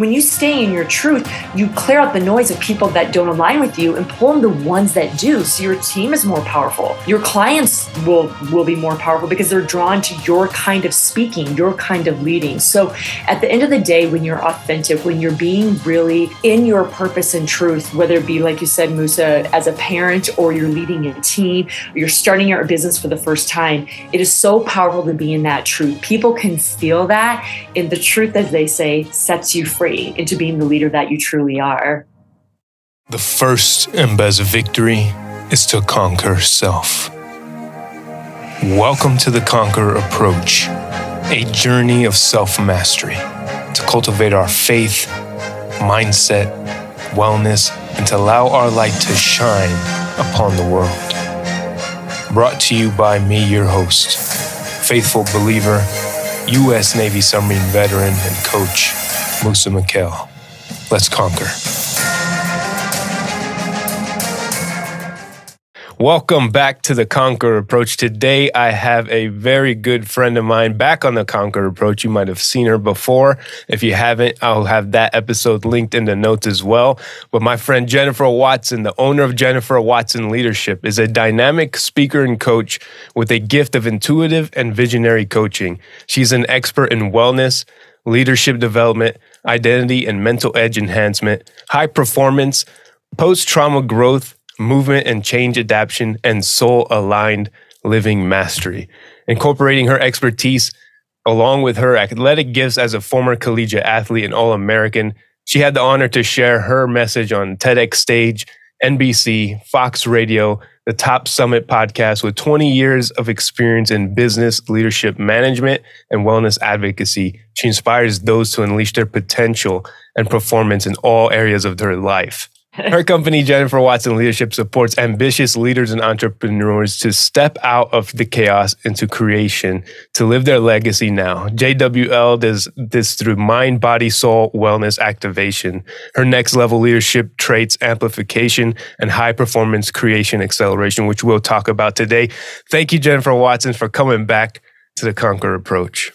when you stay in your truth, you clear out the noise of people that don't align with you and pull in the ones that do. So your team is more powerful. Your clients will will be more powerful because they're drawn to your kind of speaking, your kind of leading. So at the end of the day, when you're authentic, when you're being really in your purpose and truth, whether it be like you said, Musa, as a parent or you're leading a team, or you're starting your a business for the first time, it is so powerful to be in that truth. People can feel that, and the truth, as they say, sets you free into being the leader that you truly are. The first and best victory is to conquer self. Welcome to the Conquer Approach, a journey of self mastery to cultivate our faith, mindset, wellness, and to allow our light to shine upon the world. Brought to you by me, your host, faithful believer, U.S. Navy submarine veteran and coach, Musa Mikhail. Let's conquer. Welcome back to the Conquer Approach. Today, I have a very good friend of mine back on the Conquer Approach. You might have seen her before. If you haven't, I'll have that episode linked in the notes as well. But my friend Jennifer Watson, the owner of Jennifer Watson Leadership, is a dynamic speaker and coach with a gift of intuitive and visionary coaching. She's an expert in wellness, leadership development, identity and mental edge enhancement, high performance, post trauma growth, movement and change adaptation, and soul aligned living mastery. Incorporating her expertise along with her athletic gifts as a former collegiate athlete and All American, she had the honor to share her message on TEDx stage, NBC, Fox Radio, the Top Summit podcast with 20 years of experience in business, leadership management, and wellness advocacy. She inspires those to unleash their potential and performance in all areas of their life. Her company, Jennifer Watson Leadership, supports ambitious leaders and entrepreneurs to step out of the chaos into creation to live their legacy now. JWL does this through mind, body, soul wellness activation. Her next level leadership traits amplification and high performance creation acceleration, which we'll talk about today. Thank you, Jennifer Watson, for coming back to the Conquer approach.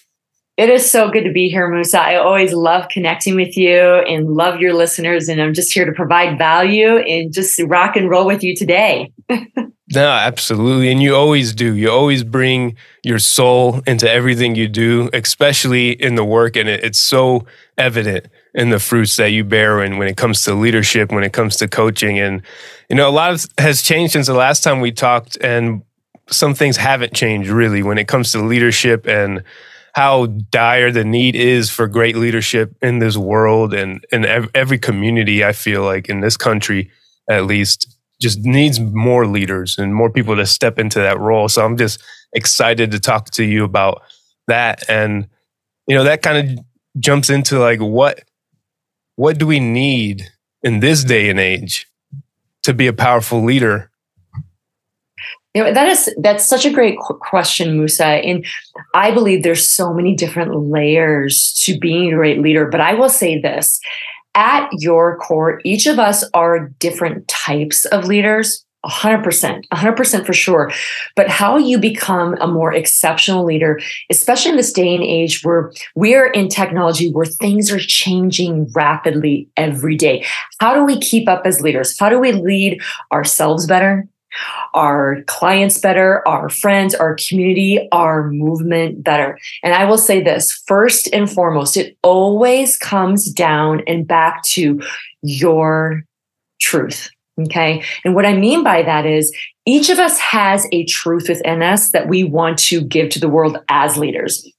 It is so good to be here, Musa. I always love connecting with you and love your listeners. And I'm just here to provide value and just rock and roll with you today. no, absolutely. And you always do. You always bring your soul into everything you do, especially in the work. And it's so evident in the fruits that you bear and when it comes to leadership, when it comes to coaching. And, you know, a lot of, has changed since the last time we talked. And some things haven't changed really when it comes to leadership and how dire the need is for great leadership in this world and in every community. I feel like in this country, at least, just needs more leaders and more people to step into that role. So I'm just excited to talk to you about that. And, you know, that kind of jumps into like what what do we need in this day and age to be a powerful leader you know, that is that's such a great question, Musa. And I believe there's so many different layers to being a great leader. But I will say this: at your core, each of us are different types of leaders. 100%, 100% for sure. But how you become a more exceptional leader, especially in this day and age where we're in technology where things are changing rapidly every day. How do we keep up as leaders? How do we lead ourselves better? Our clients better, our friends, our community, our movement better. And I will say this first and foremost, it always comes down and back to your truth. Okay. And what I mean by that is each of us has a truth within us that we want to give to the world as leaders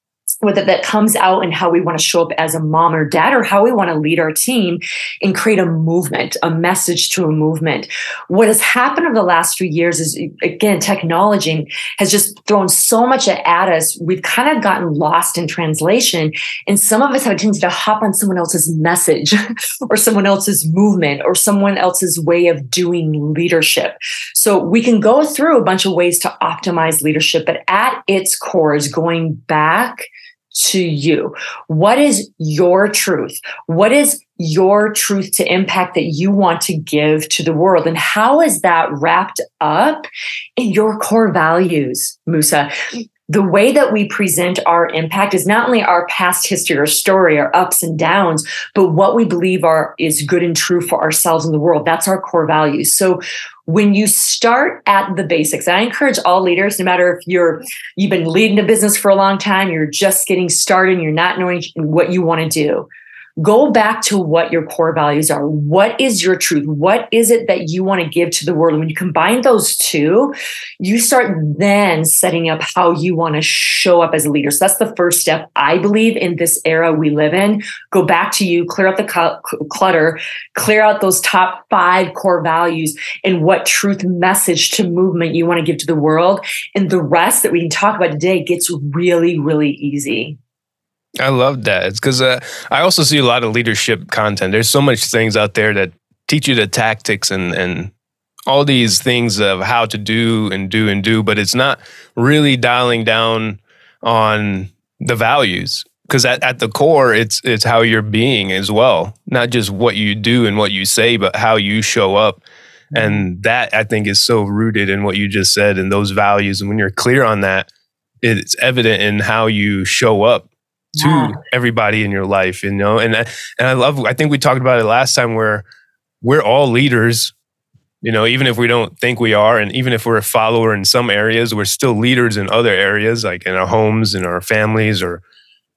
whether that comes out in how we want to show up as a mom or dad or how we want to lead our team and create a movement, a message to a movement. What has happened over the last few years is again, technology has just thrown so much at us. We've kind of gotten lost in translation. And some of us have a tendency to hop on someone else's message or someone else's movement or someone else's way of doing leadership. So we can go through a bunch of ways to optimize leadership, but at its core is going back to you? What is your truth? What is your truth to impact that you want to give to the world? And how is that wrapped up in your core values, Musa? the way that we present our impact is not only our past history or story, our ups and downs, but what we believe are is good and true for ourselves and the world. That's our core values. So when you start at the basics, I encourage all leaders, no matter if you're you've been leading a business for a long time, you're just getting started, and you're not knowing what you want to do go back to what your core values are. What is your truth? What is it that you want to give to the world? When you combine those two, you start then setting up how you want to show up as a leader. So that's the first step, I believe, in this era we live in. Go back to you, clear out the clutter, clear out those top five core values and what truth message to movement you want to give to the world. And the rest that we can talk about today gets really, really easy. I love that. It's because uh, I also see a lot of leadership content. There's so much things out there that teach you the tactics and and all these things of how to do and do and do, but it's not really dialing down on the values because at, at the core it's it's how you're being as well not just what you do and what you say but how you show up and mm-hmm. that i think is so rooted in what you just said and those values and when you're clear on that it's evident in how you show up to yeah. everybody in your life, you know. And I, and I love. I think we talked about it last time where we're all leaders, you know. Even if we don't think we are, and even if we're a follower in some areas, we're still leaders in other areas, like in our homes, in our families, or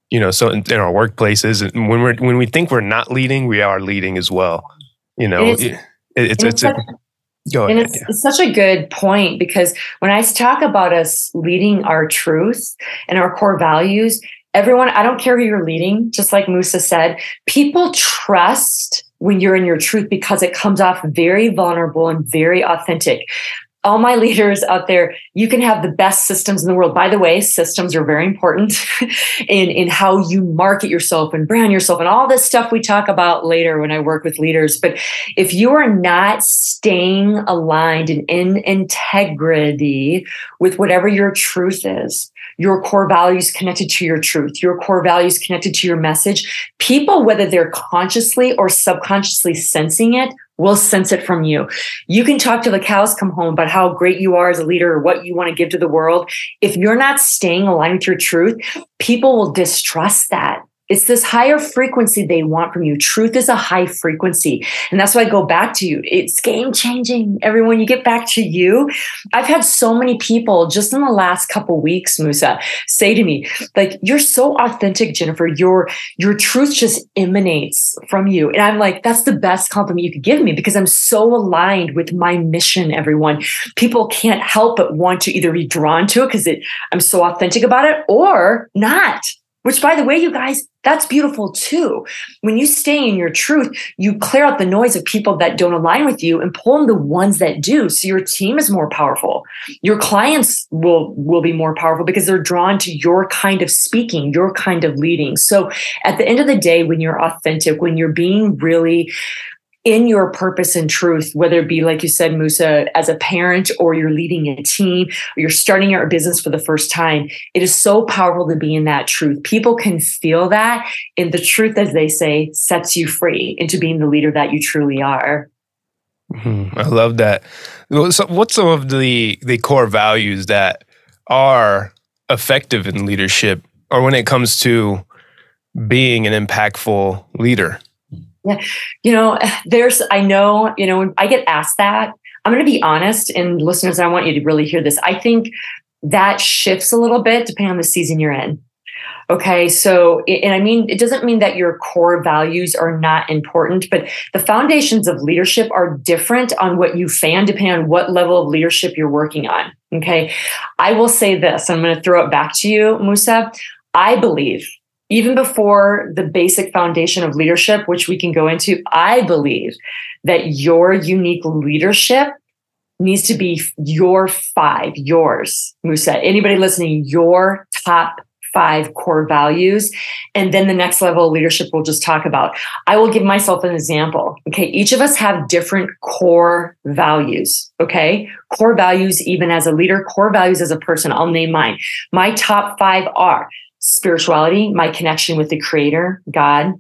you know, so in, in our workplaces. And when we're when we think we're not leading, we are leading as well. You know, it's it, it's, it's, it's Go ahead, and it's, yeah. it's, such a good point because when I talk about us leading our truth and our core values, everyone, I don't care who you're leading, just like Musa said, people trust when you're in your truth because it comes off very vulnerable and very authentic. All my leaders out there, you can have the best systems in the world. By the way, systems are very important in, in how you market yourself and brand yourself and all this stuff we talk about later when I work with leaders. But if you are not staying aligned and in integrity with whatever your truth is, your core values connected to your truth, your core values connected to your message, people, whether they're consciously or subconsciously sensing it, will sense it from you. You can talk to the cows come home about how great you are as a leader or what you want to give to the world. If you're not staying aligned with your truth, people will distrust that. It's this higher frequency they want from you. Truth is a high frequency. And that's why I go back to you. It's game changing. Everyone, you get back to you. I've had so many people just in the last couple weeks, Musa, say to me, like, you're so authentic, Jennifer. Your, your truth just emanates from you. And I'm like, that's the best compliment you could give me because I'm so aligned with my mission, everyone. People can't help but want to either be drawn to it because it I'm so authentic about it or not which, by the way, you guys, that's beautiful too. When you stay in your truth, you clear out the noise of people that don't align with you and pull in the ones that do. So your team is more powerful. Your clients will, will be more powerful because they're drawn to your kind of speaking, your kind of leading. So at the end of the day, when you're authentic, when you're being really in your purpose and truth, whether it be, like you said, Musa, as a parent or you're leading a team or you're starting your business for the first time, it is so powerful to be in that truth. People can feel that. And the truth, as they say, sets you free into being the leader that you truly are. Mm-hmm. I love that. So what's some of the, the core values that are effective in leadership or when it comes to being an impactful leader? Yeah. You know, there's, I know, you know, I get asked that. I'm going to be honest, and listeners, I want you to really hear this. I think that shifts a little bit depending on the season you're in. Okay. So, and I mean, it doesn't mean that your core values are not important, but the foundations of leadership are different on what you fan, depending on what level of leadership you're working on. Okay. I will say this, I'm going to throw it back to you, Musa. I believe even before the basic foundation of leadership, which we can go into, I believe that your unique leadership needs to be your five, yours, Musa. Anybody listening, your top five core values. And then the next level of leadership we'll just talk about. I will give myself an example. Okay. Each of us have different core values. Okay. Core values, even as a leader, core values as a person. I'll name mine. My top five are spirituality, my connection with the creator, God,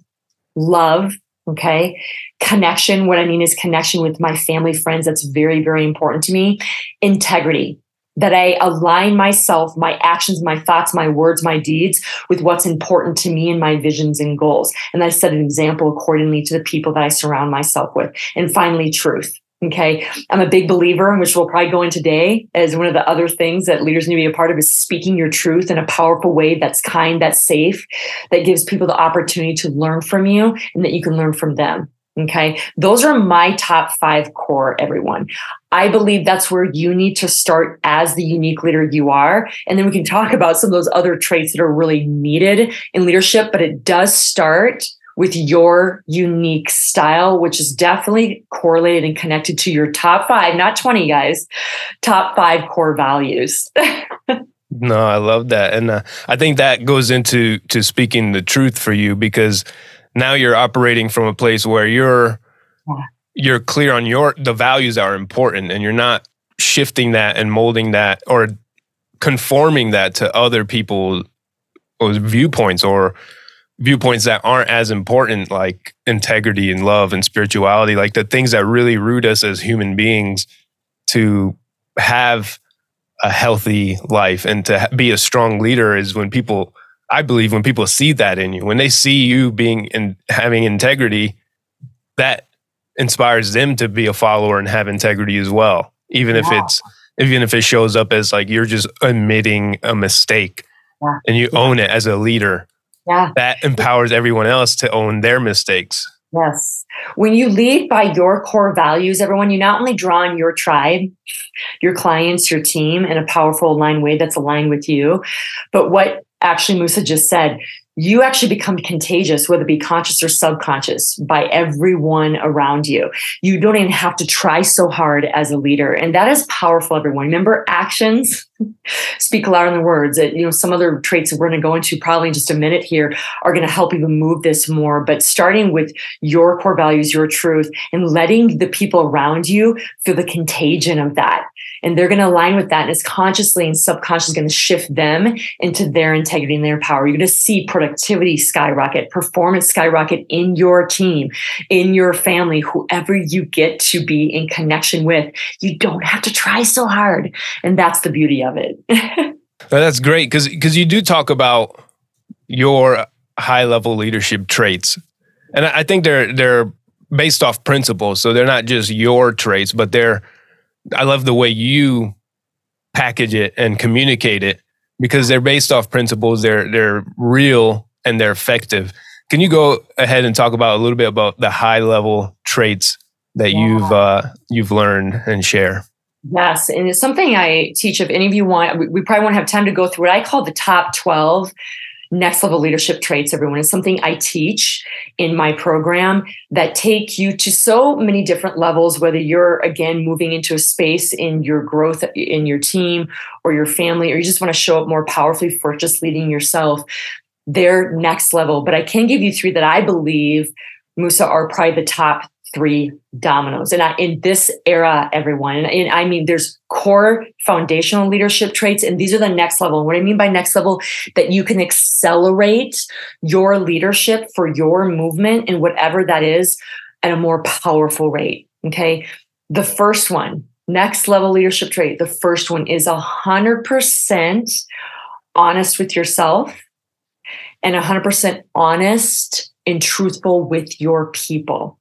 love, okay? Connection, what I mean is connection with my family, friends. That's very, very important to me. Integrity. that I align myself, my actions, my thoughts, my words, my deeds with what's important to me and my visions and goals. And I set an example accordingly to the people that I surround myself with. And finally, truth. Okay. I'm a big believer, which we'll probably go in today as one of the other things that leaders need to be a part of is speaking your truth in a powerful way that's kind, that's safe, that gives people the opportunity to learn from you and that you can learn from them. Okay. Those are my top five core, everyone. I believe that's where you need to start as the unique leader you are. And then we can talk about some of those other traits that are really needed in leadership, but it does start with your unique style, which is definitely correlated and connected to your top five, not 20 guys, top five core values. no, I love that. And uh, I think that goes into to speaking the truth for you because now you're operating from a place where you're yeah. you're clear on your the values are important and you're not shifting that and molding that or conforming that to other people's viewpoints or viewpoints that aren't as important, like integrity and love and spirituality, like the things that really root us as human beings to have a healthy life and to be a strong leader is when people, I believe, when people see that in you, when they see you being and having integrity, that inspires them to be a follower and have integrity as well, even if it's even if it shows up as like you're just admitting a mistake yeah. and you yeah. own it as a leader yeah. that empowers everyone else to own their mistakes. Yes. When you lead by your core values, everyone, you not only draw on your tribe, your clients, your team in a powerful aligned way that's aligned with you, but what actually Musa just said, you actually become contagious, whether it be conscious or subconscious, by everyone around you. You don't even have to try so hard as a leader. And that is powerful, everyone. Remember, actions speak louder than words. That, you know, some other traits that we're going to go into probably in just a minute here are going to help even move this more. But starting with your core values, your truth, and letting the people around you feel the contagion of that and they're going to align with that and it's consciously and subconsciously going to shift them into their integrity and their power. You're going to see productivity skyrocket performance skyrocket in your team in your family whoever you get to be in connection with. You don't have to try so hard and that's the beauty of it. That's great because because you do talk about your high level leadership traits. And i think they're they're based off principles so they're not just your traits but they're I love the way you package it and communicate it because they're based off principles. They're they're real and they're effective. Can you go ahead and talk about a little bit about the high level traits that yeah. you've uh, you've learned and share? Yes, and it's something I teach. If any of you want, we, we probably won't have time to go through what I call the top twelve next level leadership traits, everyone, is something I teach in my program that take you to so many different levels, whether you're again moving into a space in your growth in your team or your family, or you just want to show up more powerfully for just leading yourself. They're next level. But I can give you three that I believe, Musa, are probably the top three dominoes. And I, in this era, everyone, and, I mean, there's core foundational leadership traits, and these are the next level. what I mean by next level, that you can accelerate your leadership for your movement and whatever that is at a more powerful rate. Okay. The first one, next level leadership trait, the first one is a hundred percent honest with yourself and a hundred percent honest and truthful with your people.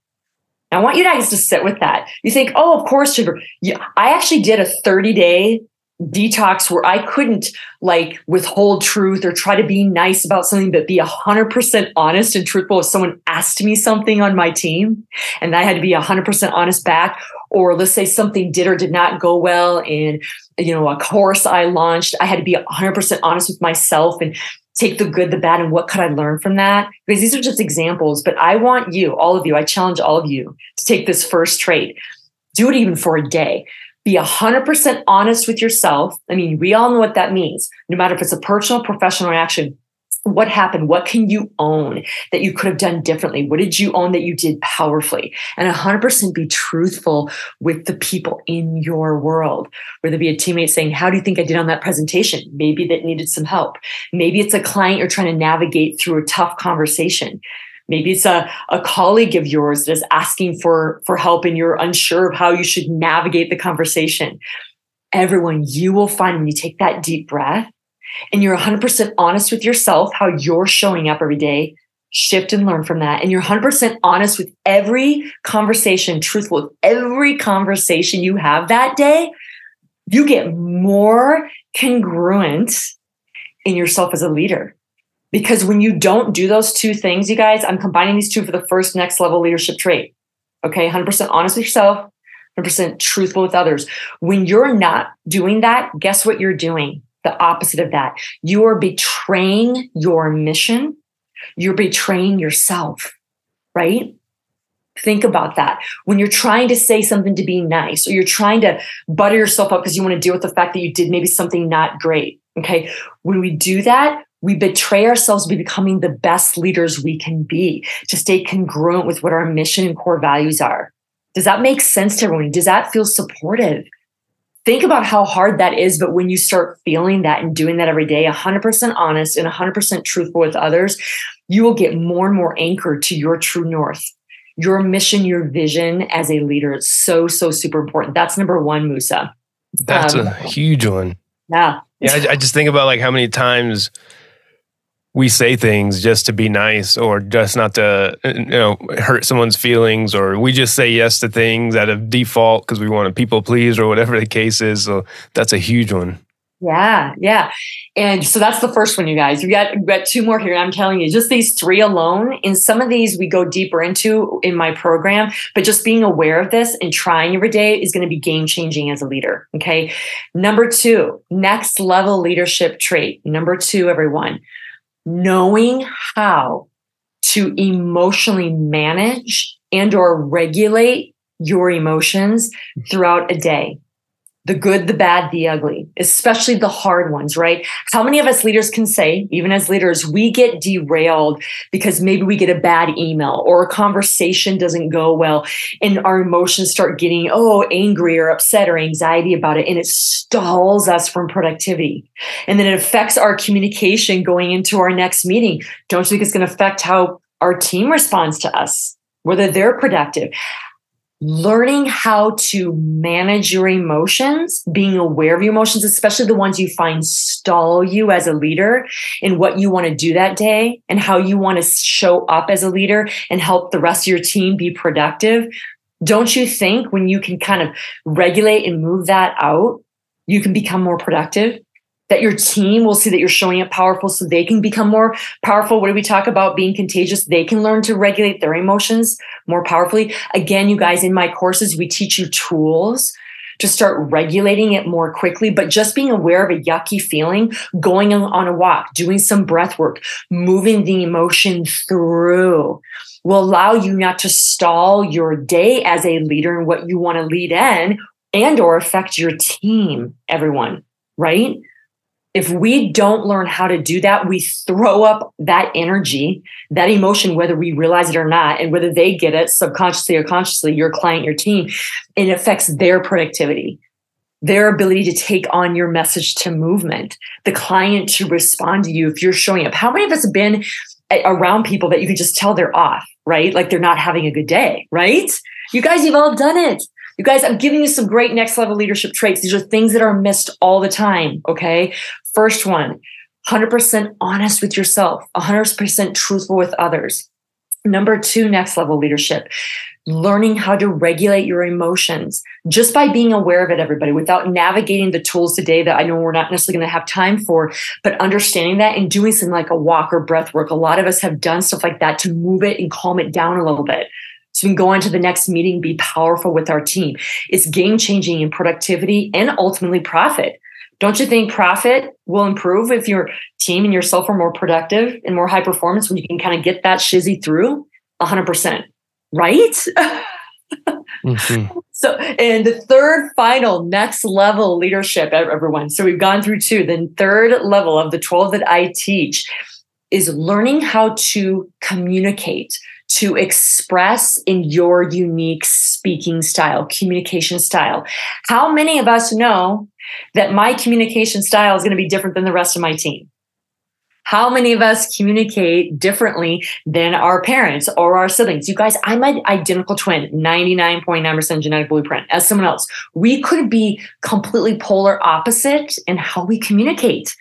I want you guys to sit with that. You think, oh, of course, sugar. Yeah, I actually did a 30 day detox where I couldn't like withhold truth or try to be nice about something, but be 100% honest and truthful if someone asked me something on my team and I had to be 100% honest back. Or let's say something did or did not go well and you know, a course I launched, I had to be 100% honest with myself and take the good, the bad, and what could I learn from that? Because these are just examples, but I want you, all of you, I challenge all of you to take this first trait, do it even for a day. Be 100% honest with yourself. I mean, we all know what that means, no matter if it's a personal, professional reaction what happened? What can you own that you could have done differently? What did you own that you did powerfully? And 100% be truthful with the people in your world. Whether be a teammate saying how do you think i did on that presentation? Maybe that needed some help. Maybe it's a client you're trying to navigate through a tough conversation. Maybe it's a, a colleague of yours that is asking for for help and you're unsure of how you should navigate the conversation. Everyone, you will find when you take that deep breath and you're 100% honest with yourself, how you're showing up every day, shift and learn from that. And you're 100% honest with every conversation, truthful with every conversation you have that day, you get more congruent in yourself as a leader. Because when you don't do those two things, you guys, I'm combining these two for the first next level leadership trait. Okay, 100% honest with yourself, 100% truthful with others. When you're not doing that, guess what you're doing? The opposite of that. You are betraying your mission. You're betraying yourself, right? Think about that. When you're trying to say something to be nice, or you're trying to butter yourself up because you want to deal with the fact that you did maybe something not great. Okay. When we do that, we betray ourselves by becoming the best leaders we can be to stay congruent with what our mission and core values are. Does that make sense to everyone? Does that feel supportive? Think about how hard that is, but when you start feeling that and doing that every day, 100% honest and 100% truthful with others, you will get more and more anchored to your true north. Your mission, your vision as a leader It's so, so super important. That's number one, Musa. That's um, a huge one. Yeah. Yeah. I, I just think about like how many times we say things just to be nice or just not to uh, you know hurt someone's feelings or we just say yes to things out of default because we want to people please or whatever the case is. So that's a huge one. Yeah yeah. And so that's the first one you guys. We got we got two more here i'm telling you just these three alone in some of these we go deeper into in my program but just being aware of this and trying every day is going to be game changing as a leader okay? Number two next level leadership trait. Number two everyone knowing how to emotionally manage and or regulate your emotions throughout a day the good, the bad, the ugly, especially the hard ones, right? How many of us leaders can say, even as leaders, we get derailed because maybe we get a bad email or a conversation doesn't go well and our emotions start getting, oh, angry or upset or anxiety about it. And it stalls us from productivity. And then it affects our communication going into our next meeting. Don't you think it's going to affect how our team responds to us? Whether they're productive learning how to manage your emotions, being aware of your emotions, especially the ones you find stall you as a leader in what you want to do that day and how you want to show up as a leader and help the rest of your team be productive. Don't you think when you can kind of regulate and move that out, you can become more productive? That your team will see that you're showing up powerful so they can become more powerful. What do we talk about being contagious? They can learn to regulate their emotions more powerfully. Again, you guys, in my courses, we teach you tools to start regulating it more quickly, but just being aware of a yucky feeling, going on a walk, doing some breath work, moving the emotion through will allow you not to stall your day as a leader and what you want to lead in and or affect your team, everyone, right? If we don't learn how to do that, we throw up that energy, that emotion, whether we realize it or not, and whether they get it subconsciously or consciously, your client, your team, it affects their productivity, their ability to take on your message to movement, the client to respond to you if you're showing up. How many of us have been around people that you can just tell they're off, right? Like they're not having a good day, right? You guys, you've all done it. You guys, I'm giving you some great next level leadership traits. These are things that are missed all the time. Okay. First one, 100% honest with yourself, 100% truthful with others. Number two, next level leadership, learning how to regulate your emotions just by being aware of it, everybody, without navigating the tools today that I know we're not necessarily going to have time for, but understanding that and doing something like a walk or breath work. A lot of us have done stuff like that to move it and calm it down a little bit so we can go on to the next meeting, be powerful with our team. It's game changing in productivity and ultimately profit. Don't you think profit will improve if your team and yourself are more productive and more high performance when you can kind of get that shizzy through 100%, right? mm-hmm. So, and the third final next level leadership, everyone. So, we've gone through two. The third level of the 12 that I teach is learning how to communicate to express in your unique speaking style, communication style. How many of us know that my communication style is going to be different than the rest of my team? How many of us communicate differently than our parents or our siblings? You guys, I'm an identical twin, 99.9% genetic blueprint as someone else. We could be completely polar opposite in how we communicate.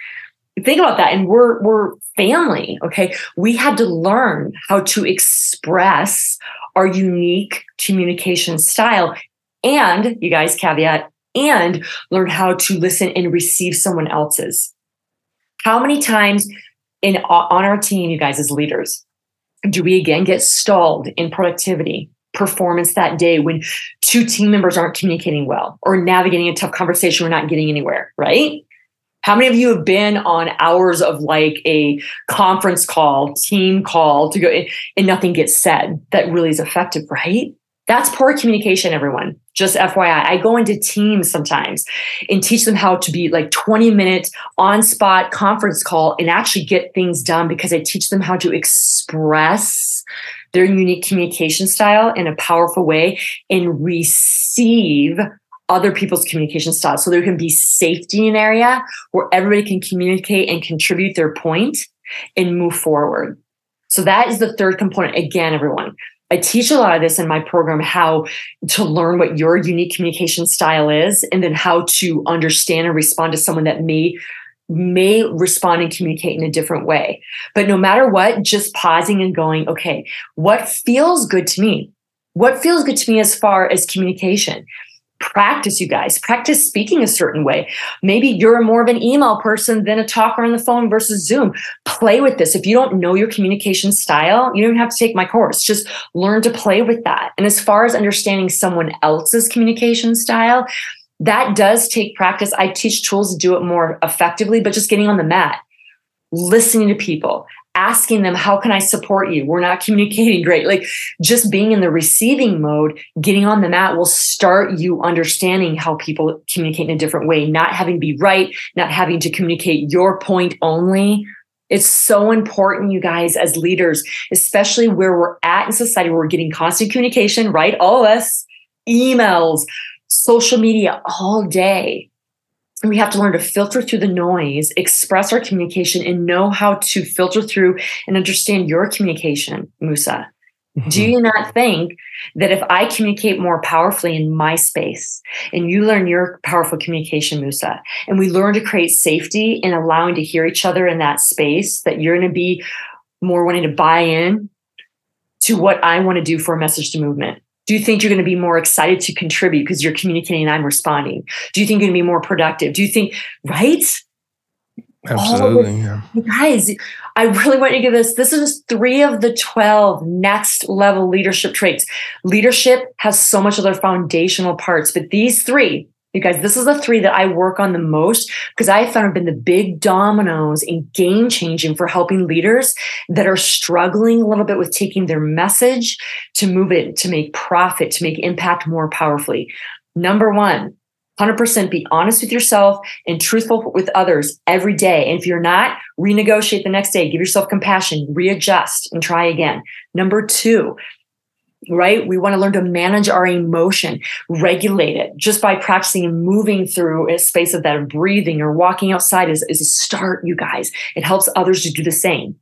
Think about that. And we're we're family. Okay. We had to learn how to express our unique communication style. And you guys, caveat, and learn how to listen and receive someone else's. How many times in on our team, you guys as leaders, do we again get stalled in productivity, performance that day when two team members aren't communicating well or navigating a tough conversation, we're not getting anywhere, right? How many of you have been on hours of like a conference call, team call to go and nothing gets said that really is effective, right? That's poor communication, everyone. Just FYI, I go into teams sometimes and teach them how to be like 20 minute on spot conference call and actually get things done because I teach them how to express their unique communication style in a powerful way and receive other people's communication style. So there can be safety in an area where everybody can communicate and contribute their point and move forward. So that is the third component. Again, everyone, I teach a lot of this in my program how to learn what your unique communication style is and then how to understand and respond to someone that may may respond and communicate in a different way. But no matter what, just pausing and going, okay, what feels good to me? What feels good to me as far as communication? Practice you guys. Practice speaking a certain way. Maybe you're more of an email person than a talker on the phone versus zoom. Play with this. If you don't know your communication style you don't have to take my course. Just learn to play with that. And as far as understanding someone else's communication style that does take practice. I teach tools to do it more effectively but just getting on the mat listening to people asking them, How can I support you? We're not communicating great. Like just being in the receiving mode, getting on the mat will start you understanding how people communicate in a different way, not having to be right, not having to communicate your point only. It's so important, you guys, as leaders, especially where we're at in society, where we're getting constant communication, right? All of us, emails, social media all day we have to learn to filter through the noise, express our communication, and know how to filter through and understand your communication, Musa. Mm-hmm. Do you not think that if I communicate more powerfully in my space and you learn your powerful communication, Musa, and we learn to create safety and allowing to hear each other in that space, that you're going to be more wanting to buy in to what I want to do for a message to movement? Do you think you're going to be more excited to contribute because you're communicating and I'm responding? Do you think you're going to be more productive? Do you think, right? Absolutely. Yeah. Guys, I really want you to give this. This is three of the 12 next level leadership traits. Leadership has so much other foundational parts, but these three you guys, this is the three that I work on the most because I have found have been the big dominoes in game changing for helping leaders that are struggling a little bit with taking their message to move it, to make profit, to make impact more powerfully. Number one, 100% be honest with yourself and truthful with others every day. And if you're not, renegotiate the next day, give yourself compassion, readjust, and try again. Number two, right? We want to learn to manage our emotion, regulate it just by practicing and moving through a space of that breathing or walking outside is, is a start, you guys. It helps others to do the same.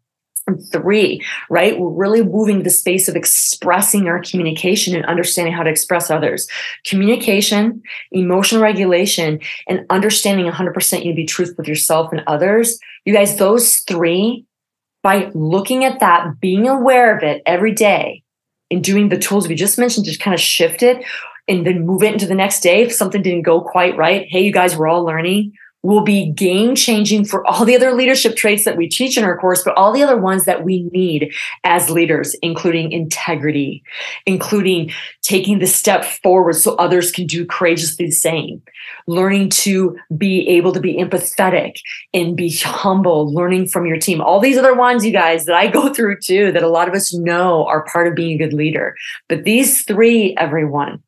And three, right? We're really moving the space of expressing our communication and understanding how to express others. Communication, emotional regulation, and understanding 100% you be truthful with yourself and others. You guys, those three, by looking at that, being aware of it every day, in doing the tools we just mentioned to kind of shift it and then move it into the next day if something didn't go quite right. Hey you guys we're all learning will be game changing for all the other leadership traits that we teach in our course, but all the other ones that we need as leaders, including integrity, including taking the step forward so others can do courageously the same, learning to be able to be empathetic and be humble, learning from your team. All these other ones, you guys, that I go through too, that a lot of us know are part of being a good leader. But these three, everyone,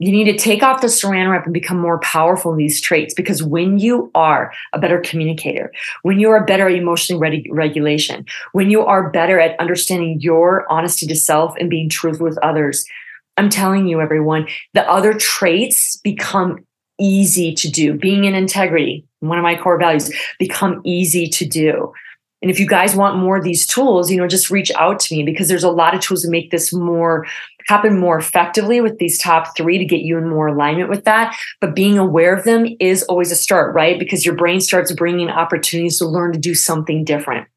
you need to take off the saran wrap and become more powerful in these traits because when you are a better communicator, when you are better at emotional reg- regulation, when you are better at understanding your honesty to self and being truthful with others, I'm telling you, everyone, the other traits become easy to do. Being in integrity, one of my core values, become easy to do. And if you guys want more of these tools, you know, just reach out to me because there's a lot of tools to make this more happen more effectively with these top three to get you in more alignment with that. But being aware of them is always a start, right? Because your brain starts bringing opportunities to learn to do something different.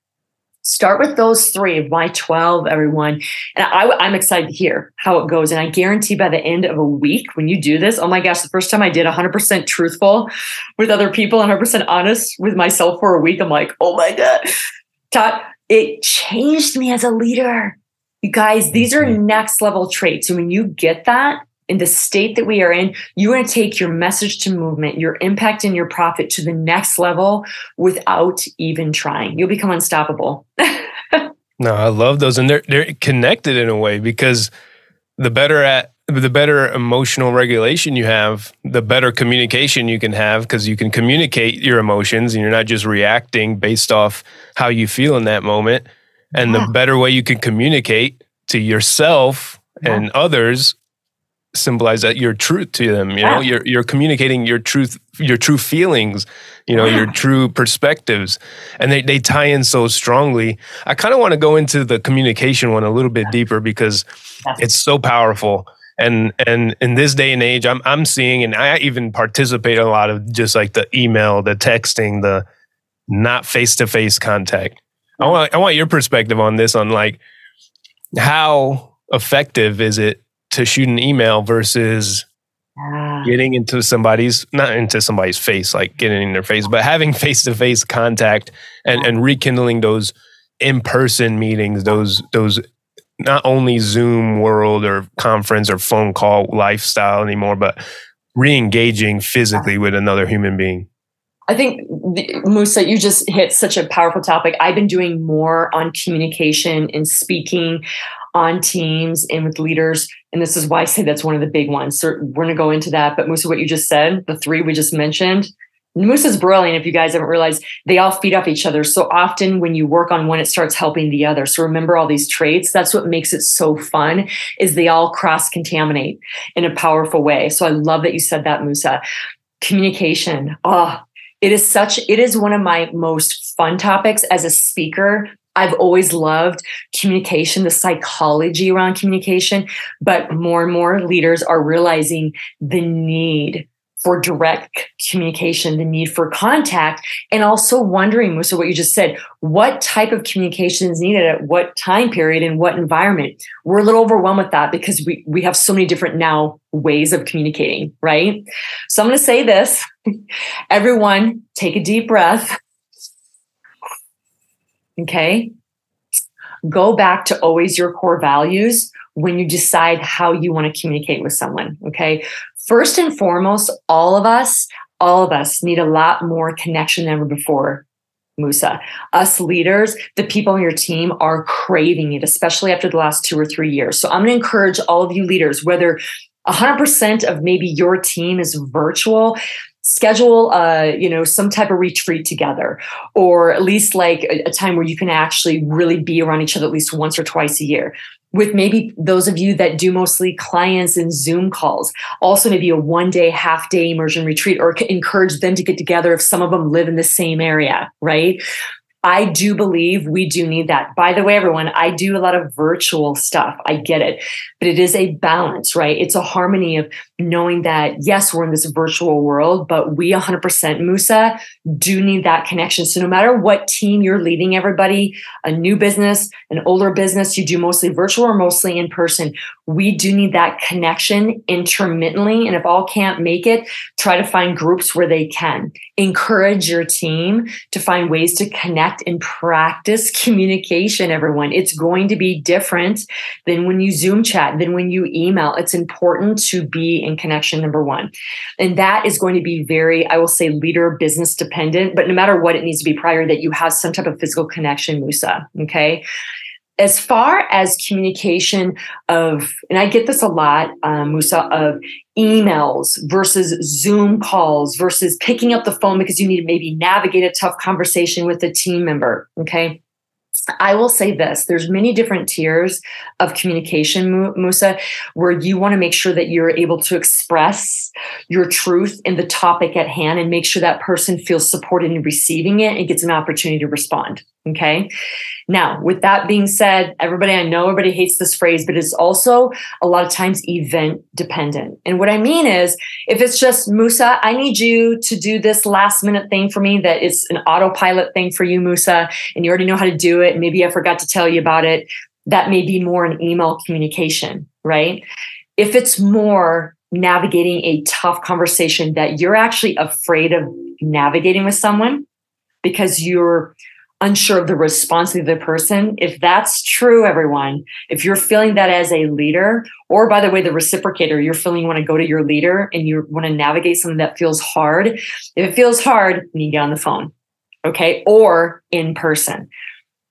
Start with those three of my 12, everyone. And I, am excited to hear how it goes. And I guarantee by the end of a week, when you do this, oh my gosh, the first time I did 100% truthful with other people, 100% honest with myself for a week, I'm like, oh my God. Todd, it changed me as a leader. You guys, these are mm-hmm. next level traits. And when you get that, in the state that we are in, you're going to take your message to movement, your impact and your profit to the next level without even trying. You'll become unstoppable. no, I love those. And they're they're connected in a way because the better at the better emotional regulation you have, the better communication you can have because you can communicate your emotions and you're not just reacting based off how you feel in that moment. And yeah. the better way you can communicate to yourself yeah. and others symbolize that your truth to them you know? You're you're communicating your truth your true feelings you know your true perspectives. And they, they tie in so strongly. I kind of want to go into the communication one a little bit deeper because it's so powerful. And and in this day and age i'm i'm seeing and i even participate in a lot of just like the email the texting the not face to face contact. I want i want your perspective on this on like how effective is it to shoot an email versus ah. getting into somebody's not into somebody's face like getting in their face but having face-to-face contact and and rekindling those in-person meetings those those not only zoom world or conference or phone call lifestyle anymore but re-engaging physically with another human being I think Musa, you just hit such a powerful topic. I've been doing more on communication and speaking on teams and with leaders. And this is why I say that's one of the big ones. So we're going to go into that. But Musa, what you just said, the three we just mentioned, Musa's brilliant. If you guys haven't realized, they all feed off each other. So often when you work on one, it starts helping the other. So remember all these traits. That's what makes it so fun is they all cross contaminate in a powerful way. So I love that you said that, Musa. Communication. Oh, it is such, it is one of my most fun topics as a speaker I've always loved communication, the psychology around communication, but more and more leaders are realizing the need for direct communication, the need for contact, and also wondering, Musa, what you just said, what type of communication is needed at what time period and what environment. We're a little overwhelmed with that because we, we have so many different now ways of communicating, right? So I'm going to say this. Everyone, take a deep breath Okay. Go back to always your core values when you decide how you want to communicate with someone. Okay. First and foremost, all of us, all of us need a lot more connection than ever before. Musa, us leaders, the people on your team are craving it, especially after the last two or three years. So I'm going to encourage all of you leaders, whether 100% of maybe your team is virtual schedule uh, you know some type of retreat together or at least like a, a, time where you can actually really be around each other at least once or twice a year with maybe those of you that do mostly clients and zoom calls also maybe a one day half day immersion retreat or encourage them to get together if some of them live in the same area right I do believe we do need that. By the way, everyone, I do a lot of virtual stuff. I get it. But it is a balance, right? It's a harmony of knowing that, yes, we're in this virtual world, but we 100% Musa do need that connection. So no matter what team you're leading, everybody, a new business, an older business, you do mostly virtual or mostly in person, we do need that connection intermittently. And if all can't make it, try to find groups where they can. Encourage your team to find ways to connect and practice communication, everyone. It's going to be different than when you Zoom chat, than when you email. It's important to be in connection, number one. And that is going to be very, I will say, leader business dependent, but no matter what, it needs to be prior that you have some type of physical connection, Musa. Okay as far as communication of, and I get this a lot, um, Musa, of emails versus Zoom calls versus picking up the phone because you need to maybe navigate a tough conversation with a team member. Okay. I will say this there's many different tiers of communication, Musa, where you want to make sure that you're able to express your truth in the topic at hand and make sure that person feels supported in receiving it and gets an opportunity to respond. Okay. Now, with that being said, everybody, I know everybody hates this phrase, but it's also a lot of times event dependent. And what I mean is, if it's just Musa, I need you to do this last minute thing for me that is an autopilot thing for you, Musa, and you already know how to do it. Maybe I forgot to tell you about it. That may be more an email communication, right? If it's more navigating a tough conversation that you're actually afraid of navigating with someone because you're unsure of the response of the person. If that's true, everyone, if you're feeling that as a leader, or by the way, the reciprocator, you're feeling you want to go to your leader and you want to navigate something that feels hard. If it feels hard, you get on the phone, okay, or in person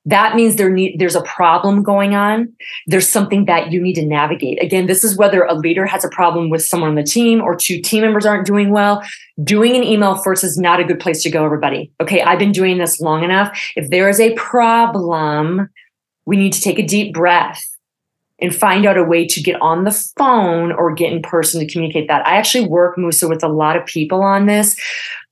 that means there need, there's a problem going on. There's something that you need to navigate. Again, this is whether a leader has a problem with someone on the team or two team members aren't doing well. Doing an email first is not a good place to go, everybody. Okay, I've been doing this long enough. If there is a problem, we need to take a deep breath and find out a way to get on the phone or get in person to communicate that. I actually work, Musa, with a lot of people on this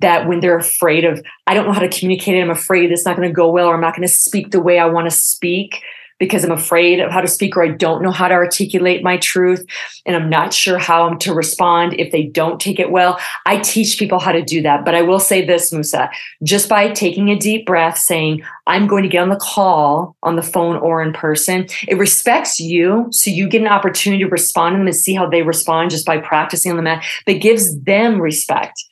that when they're afraid of, I don't know how to communicate it, I'm afraid it's not going to go well, or I'm not going to speak the way I want to speak because I'm afraid of how to speak or I don't know how to articulate my truth and I'm not sure how I'm to respond if they don't take it well. I teach people how to do that. But I will say this, Musa, just by taking a deep breath, saying, I'm going to get on the call on the phone or in person, it respects you. So you get an opportunity to respond to them and see how they respond just by practicing on the mat, but gives them respect.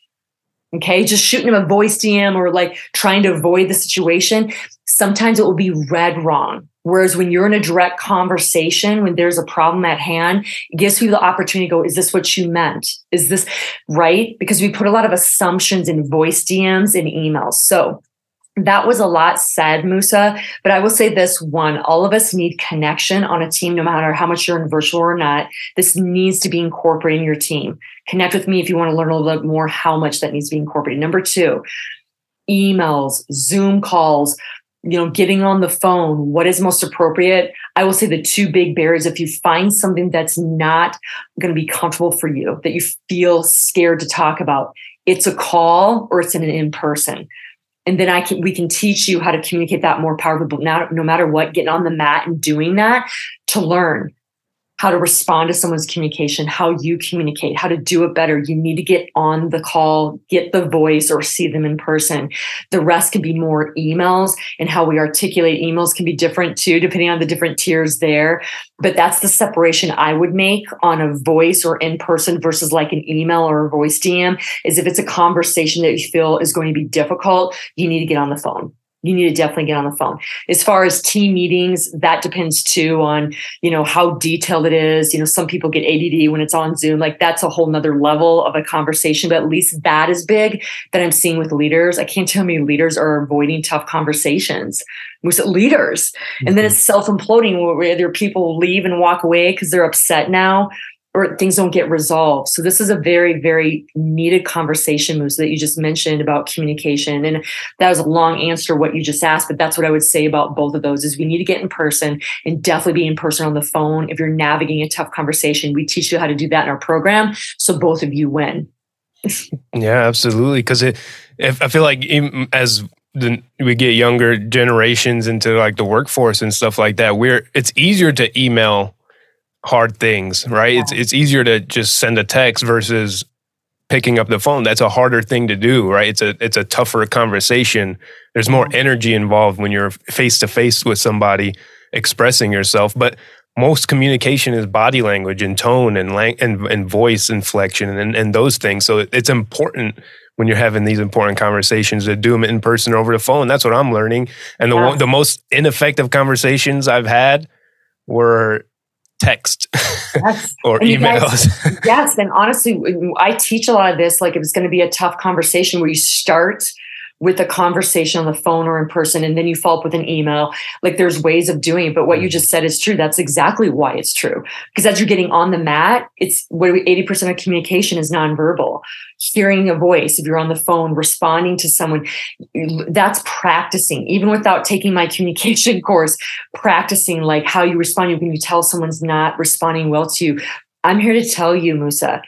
Okay, just shooting them a voice DM or like trying to avoid the situation. Sometimes it will be read wrong Whereas when you're in a direct conversation, when there's a problem at hand, it gives you the opportunity to go, is this what you meant? Is this right? Because we put a lot of assumptions in voice DMs and emails. So that was a lot said, Musa. But I will say this one all of us need connection on a team, no matter how much you're in virtual or not. This needs to be incorporated in your team. Connect with me if you want to learn a little bit more how much that needs to be incorporated. Number two, emails, Zoom calls, you know, getting on the phone, what is most appropriate? I will say the two big barriers. If you find something that's not going to be comfortable for you, that you feel scared to talk about, it's a call or it's an in person. And then I can we can teach you how to communicate that more powerfully. But now, no matter what, getting on the mat and doing that to learn how to respond to someone's communication, how you communicate, how to do it better. You need to get on the call, get the voice, or see them in person. The rest can be more emails, and how we articulate emails can be different too, depending on the different tiers there. But that's the separation I would make on a voice or in person versus like an email or a voice DM is if it's a conversation that you feel is going to be difficult, you need to get on the phone you need to definitely get on the phone. As far as team meetings, that depends too on, you know, how detailed it is. You know, some people get ADD when it's on Zoom. Like that's a whole nother level of a conversation, but at least that is big that I'm seeing with leaders. I can't tell me leaders are avoiding tough conversations. Most leaders. Mm-hmm. And then mm-hmm. it's self imploding where either people leave and walk away because they're upset now or things don't get resolved. So this is a very, very needed conversation, Moose, that you just mentioned about communication. And that was a long answer what you just asked, but that's what I would say about both of those is we need to get in person and definitely be in person on the phone. If you're navigating a tough conversation, we teach you how to do that in our program. So both of you win. yeah, absolutely. Because it, I feel like as the, we get younger generations into like the workforce and stuff like that, we're it's easier to email hard things, right? Yeah. It's it's easier to just send a text versus picking up the phone. That's a harder thing to do, right? It's a it's a tougher conversation. There's more energy involved when you're face to face with somebody expressing yourself, but most communication is body language and tone and lang- and, and voice inflection and, and those things. So it's important when you're having these important conversations to do them in person or over the phone. That's what I'm learning. And the yeah. the most ineffective conversations I've had were text yes. or and emails. Guys, yes. And honestly, I teach a lot of this. Like, if it's going to be a tough conversation where you start with a conversation on the phone or in person and then you follow up with an email. Like there's ways of doing it but what you mm-hmm. just said is true. That's exactly why it's true. Because as you're getting on the mat it's what 80% of communication is nonverbal. Hearing a voice if you're on the phone responding to someone that's practicing. Even without taking my communication course practicing like how you respond. When you tell someone's not responding well to you. I'm here to tell you musa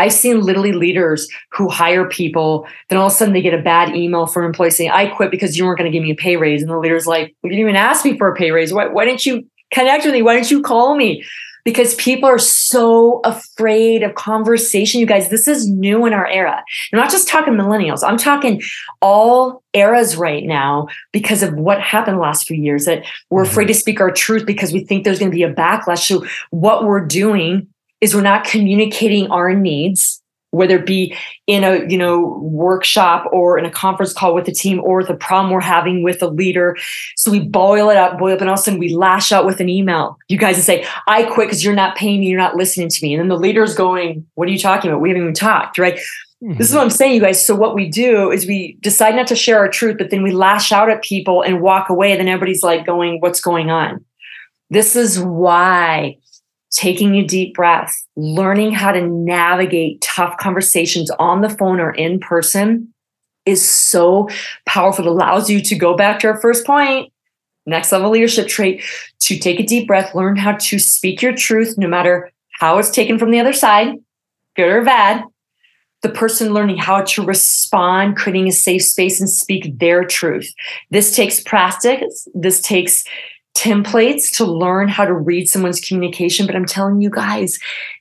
I've seen literally leaders who hire people, then all of a sudden they get a bad email from an employee saying, I quit because you weren't going to give me a pay raise. And the leader's like, well, you didn't even ask me for a pay raise. Why, why didn't you connect with me? Why didn't you call me? Because people are so afraid of conversation. You guys, this is new in our era. I'm not just talking millennials, I'm talking all eras right now because of what happened the last few years that we're afraid mm-hmm. to speak our truth because we think there's going to be a backlash. So, what we're doing is we're not communicating our needs whether it be in a you know workshop or in a conference call with the team or the problem we're having with a leader. So we boil it up boil it up and all of a sudden we lash out with an email. You guys and say i quit because you're not paying me you're not listening to me. And then the leader's going what are you talking about? We haven't even talked right? Mm-hmm. this is what i'm saying you guys. So what we do is we decide not to share our truth but then we lash out at people and walk away and then everybody's like going what's going on? This is why taking a deep breath, learning how to navigate tough conversations on the phone or in person is so powerful. It allows you to go back to our first point, next level leadership trait, to take a deep breath, learn how to speak your truth, no matter how it's taken from the other side, good or bad. The person learning how to respond, creating a safe space and speak their truth. This takes practice. This takes templates to learn how to read someone's communication. But I'm telling you guys,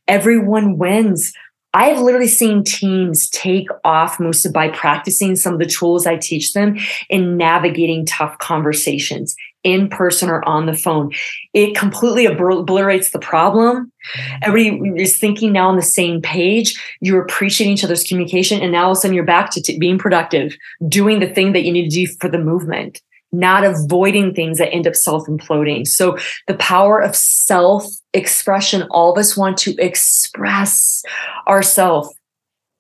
everyone wins. I have literally seen teams take off Musa by practicing some of the tools I teach them in navigating tough conversations in person or on the phone. It completely obliterates the problem. Everybody is thinking now on the same page. You're appreciating each other's communication. And now all of a sudden you're back to t- being productive, doing the thing that you need to do for the movement not avoiding things that end up self imploding. So, the power of self expression, all of us want to express ourselves.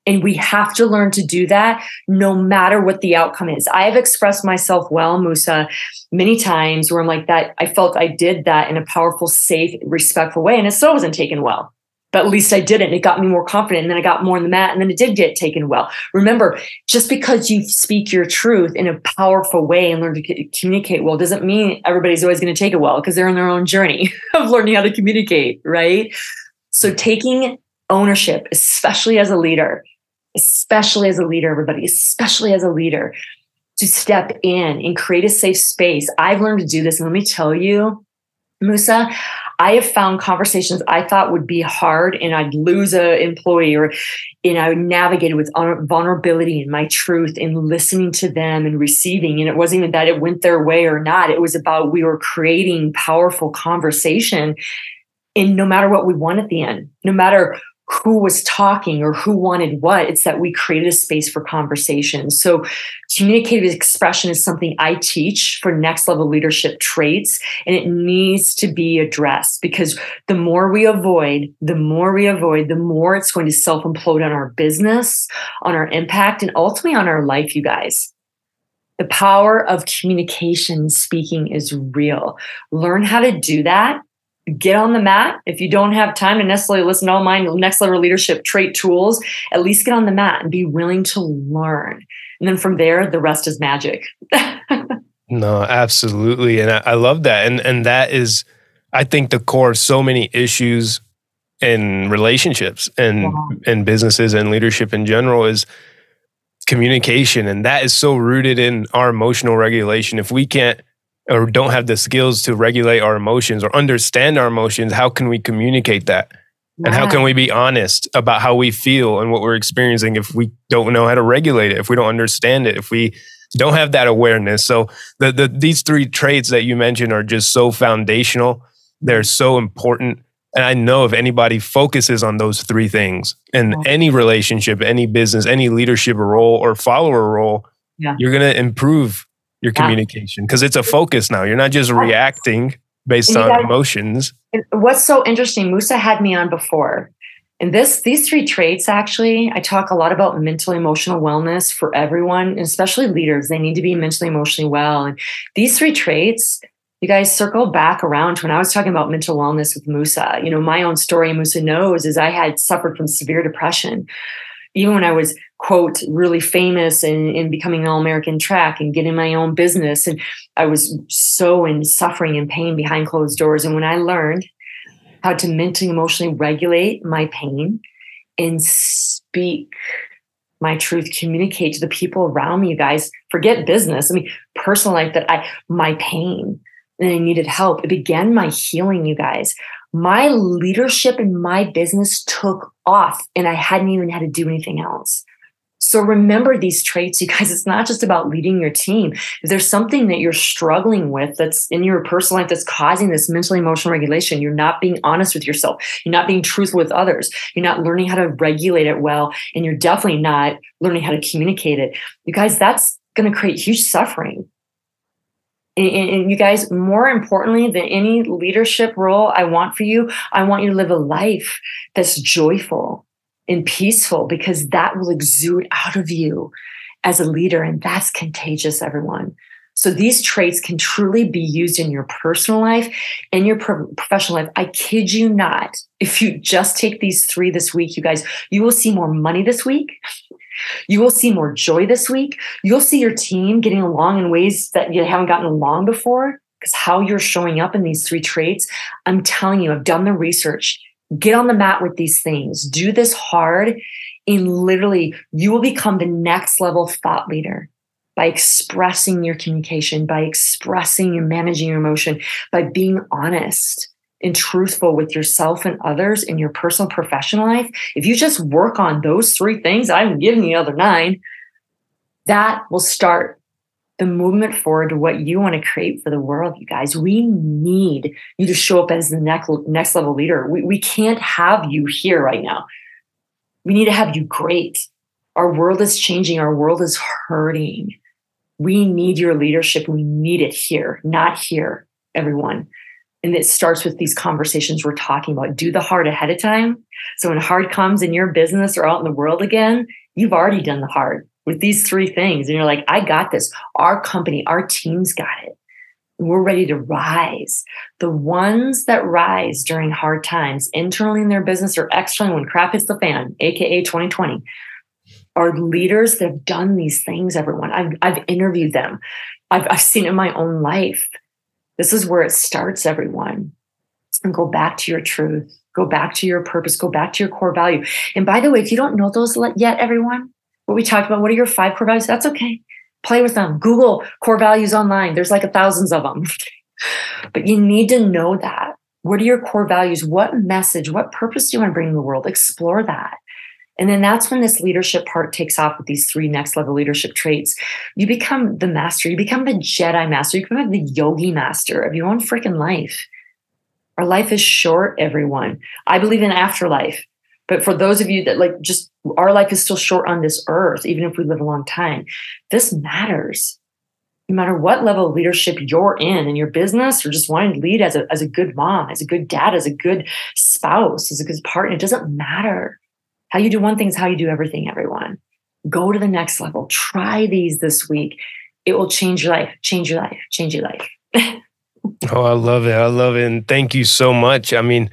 And we have to learn to do that no matter what the outcome is. I have expressed myself well, Musa, many times where I'm like that. I felt I did that in a powerful, safe, respectful way, and it still wasn't taken well but at least I did it. Got me more confident. And then I got more on the mat and then it did get taken well. Remember, just because you speak your truth in a powerful way and learn to communicate well doesn't mean everybody's always going to take it well because they're on their own journey of learning how to communicate, right? So taking ownership, especially as a leader, especially as a leader, everybody, especially as a leader, to step in and create a safe space. I've learned to do this. And let me tell you, Musa, I have found conversations I thought would be hard and I'd lose an employee or you know navigated with vulnerability and my truth and listening to them and receiving. And it wasn't even that it went their way or not. It was about we were creating powerful conversation and no matter what we want at the end. No matter who was talking or who wanted what. It's that we created a space for conversation. So, communicative expression is something I teach for next level leadership traits, and it needs to be addressed because the more we avoid, the more we avoid, the more it's going to self implode on our business, on our impact, and ultimately on our life, you guys. The power of communication speaking is real. Learn how to do that get on the mat. If you don't have time to necessarily listen to all my next level leadership trait tools, at least get on the mat and be willing to learn. And then from there, the rest is magic. no, absolutely. And I, I, love that. And and that is, I think, the core of so many issues in relationships and in businesses and leadership in general is communication. And that is so rooted in our emotional regulation. If we can't or don't have the skills to regulate our emotions or understand our emotions, how can we communicate that? And how can we be honest about how we feel and what we're experiencing if we don't know how to regulate it, if we don't understand it, if we don't have that awareness? So the, the these three traits that you mentioned are just so foundational. They're so important. And I know if anybody focuses on those three things in yeah. any relationship, any business, any leadership role or follower role, yeah. you're going to improve your communication because it's a focus now. You're not just reacting based on gotta, emotions. What's so interesting, Musa had me on before. And this these three traits actually, I talk a lot about mental emotional wellness for everyone, especially leaders. They need to be mentally emotionally well. And these three traits, you guys circle back around to when I was talking about mental wellness with Musa. You know, my own story, Musa knows, is I had suffered from severe depression. Even when I was quote really famous and, and becoming an all-american track and getting my own business and i was so in suffering and pain behind closed doors and when i learned how to mentally emotionally regulate my pain and speak my truth, communicate to the people around me, you guys. Forget business. I mean, personal life that I, my pain and I needed help. It began my healing, you guys. My leadership in my business took off and I hadn't even had to do anything else. So remember these traits, you guys. It's not just about leading your team. If there's something that you're struggling with that's in your personal life that's causing this mental emotional regulation, you're not being honest with yourself. You're not being truthful with others. You're not learning how to regulate it well. And you're definitely not learning how to communicate it. You guys, that's going to create huge suffering. And, and you guys, more importantly than any leadership role I want for you, I want you to live a life that's joyful and peaceful because that will exude out of you as a leader. And that's contagious, everyone. So these traits can truly be used in your personal life and your pro- professional life. I kid you not. If you just take these three this week, you guys, you will see more money this week. You will see more joy this week. You'll see your team getting along in ways that you haven't gotten along before because how you're showing up in these three traits. I'm telling you, I've done the research get on the mat with these things, do this hard, and literally you will become the next level thought leader by expressing your communication, by expressing and managing your emotion, by being honest and truthful with yourself and others in your personal professional life. If you just work on those three things, I'm giving you the other nine, that will start the movement forward to what you want to create for the world, you guys. We need you to show up as the next, next level leader. We, we can't have you here right now. We need to have you great. Our world is changing, our world is hurting. We need your leadership. We need it here, not here, everyone. And it starts with these conversations we're talking about. Do the hard ahead of time. So when hard comes in your business or out in the world again, you've already done the hard with these three things. And you're like, I got this. Our company, our team's got it. We're ready to rise. The ones that rise during hard times, internally in their business or externally when crap hits the fan, AKA 2020, are leaders that have done these things, everyone. I've, I've interviewed them, I've, I've seen in my own life. This is where it starts, everyone. And go back to your truth, go back to your purpose, go back to your core value. And by the way, if you don't know those yet, everyone, what we talked about. What are your five core values? That's okay. Play with them. Google core values online. There's like a thousands of them. but you need to know that. What are your core values? What message, what purpose do you want to bring to the world? Explore that. And then that's when this leadership part takes off with these three next level leadership traits. You become the master, you become the Jedi master, you become the yogi master of your own freaking life. Our life is short, everyone. I believe in afterlife. But for those of you that like just our life is still short on this earth, even if we live a long time, this matters. No matter what level of leadership you're in in your business or just wanting to lead as a, as a good mom, as a good dad, as a good spouse, as a good partner, it doesn't matter. How you do one thing is how you do everything, everyone. Go to the next level. Try these this week. It will change your life, change your life, change your life. oh, I love it. I love it. And thank you so much. I mean,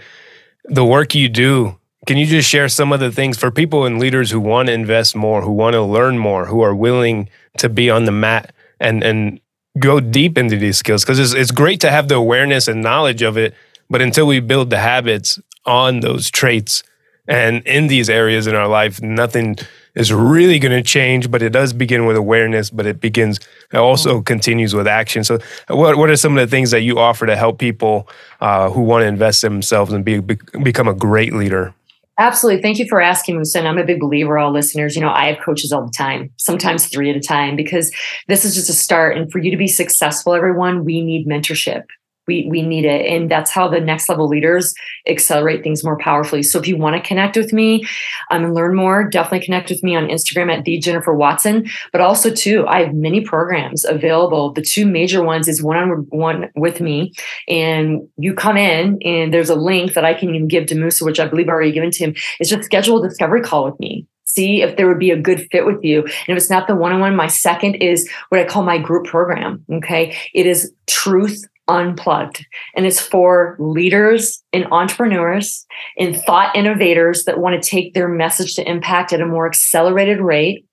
the work you do can you just share some of the things for people and leaders who want to invest more, who want to learn more, who are willing to be on the mat and and go deep into these skills? Because it's it's great to have the awareness and knowledge of it, but until we build the habits on those traits and in these areas in our life, nothing is really going to change. But it does begin with awareness, but it begins it also mm-hmm. continues with action. So, what what are some of the things that you offer to help people uh, who want to invest in themselves and be, be become a great leader? Absolutely. Thank you for asking, Musa. And I'm a big believer, all listeners. You know, I have coaches all the time, sometimes three at a time, because this is just a start. And for you to be successful, everyone, we need mentorship we we need it and that's how the next level leaders accelerate things more powerfully so if you want to connect with me um, and learn more definitely connect with me on instagram at the jennifer watson but also too i have many programs available the two major ones is one on one with me and you come in and there's a link that i can even give to musa which i believe I already given to him is just schedule a discovery call with me see if there would be a good fit with you. And if it's not the one on one, my second is what I call my group program. Okay. It is truth unplugged. And it's for leaders and entrepreneurs and thought innovators that want to take their message to impact at a more accelerated rate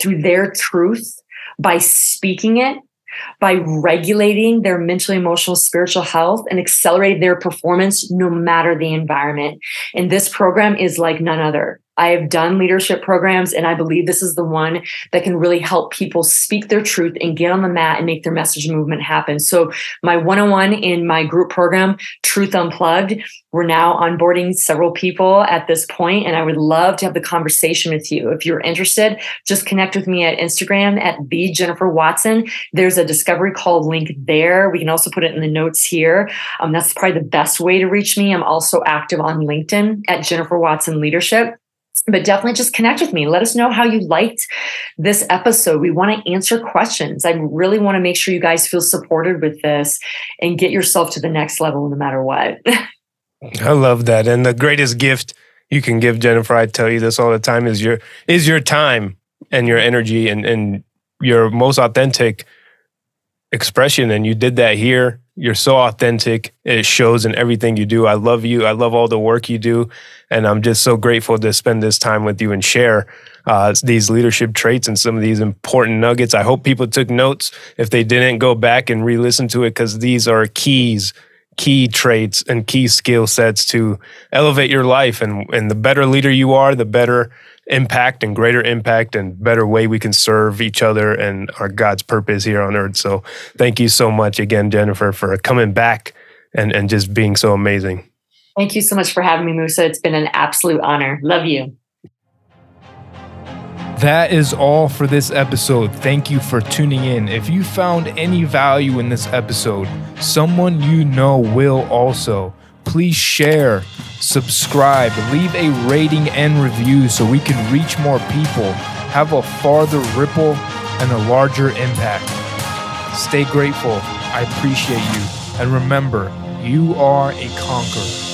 through their truth by speaking it by regulating their mental emotional spiritual health and accelerating their performance no matter the environment. And this program is like none other I have done leadership programs, and I believe this is the one that can really help people speak their truth and get on the mat and make their message movement happen. So, my one on one in my group program, Truth Unplugged, we're now onboarding several people at this point, and I would love to have the conversation with you. If you're interested, just connect with me at Instagram at the Jennifer Watson. There's a discovery call link there. We can also put it in the notes here. Um, that's probably the best way to reach me. I'm also active on LinkedIn at Jennifer Watson Leadership but definitely just connect with me. Let us know how you liked this episode. We want to answer questions. I really want to make sure you guys feel supported with this and get yourself to the next level no matter what. I love that. And the greatest gift you can give Jennifer, I tell you this all the time, is your is your time and your energy and, and your most authentic expression. And you did that here. You're so authentic. It shows in everything you do. I love you. I love all the work you do. And I'm just so grateful to spend this time with you and share uh, these leadership traits and some of these important nuggets. I hope people took notes. If they didn't, go back and re listen to it because these are keys key traits and key skill sets to elevate your life. And, and the better leader you are, the better impact and greater impact and better way we can serve each other and our God's purpose here on earth. So thank you so much again, Jennifer, for coming back and, and just being so amazing. Thank you so much for having me, Musa. It's been an absolute honor. Love you. That is all for this episode. Thank you for tuning in. If you found any value in this episode, someone you know will also. Please share, subscribe, leave a rating and review so we can reach more people, have a farther ripple, and a larger impact. Stay grateful. I appreciate you. And remember, you are a conqueror.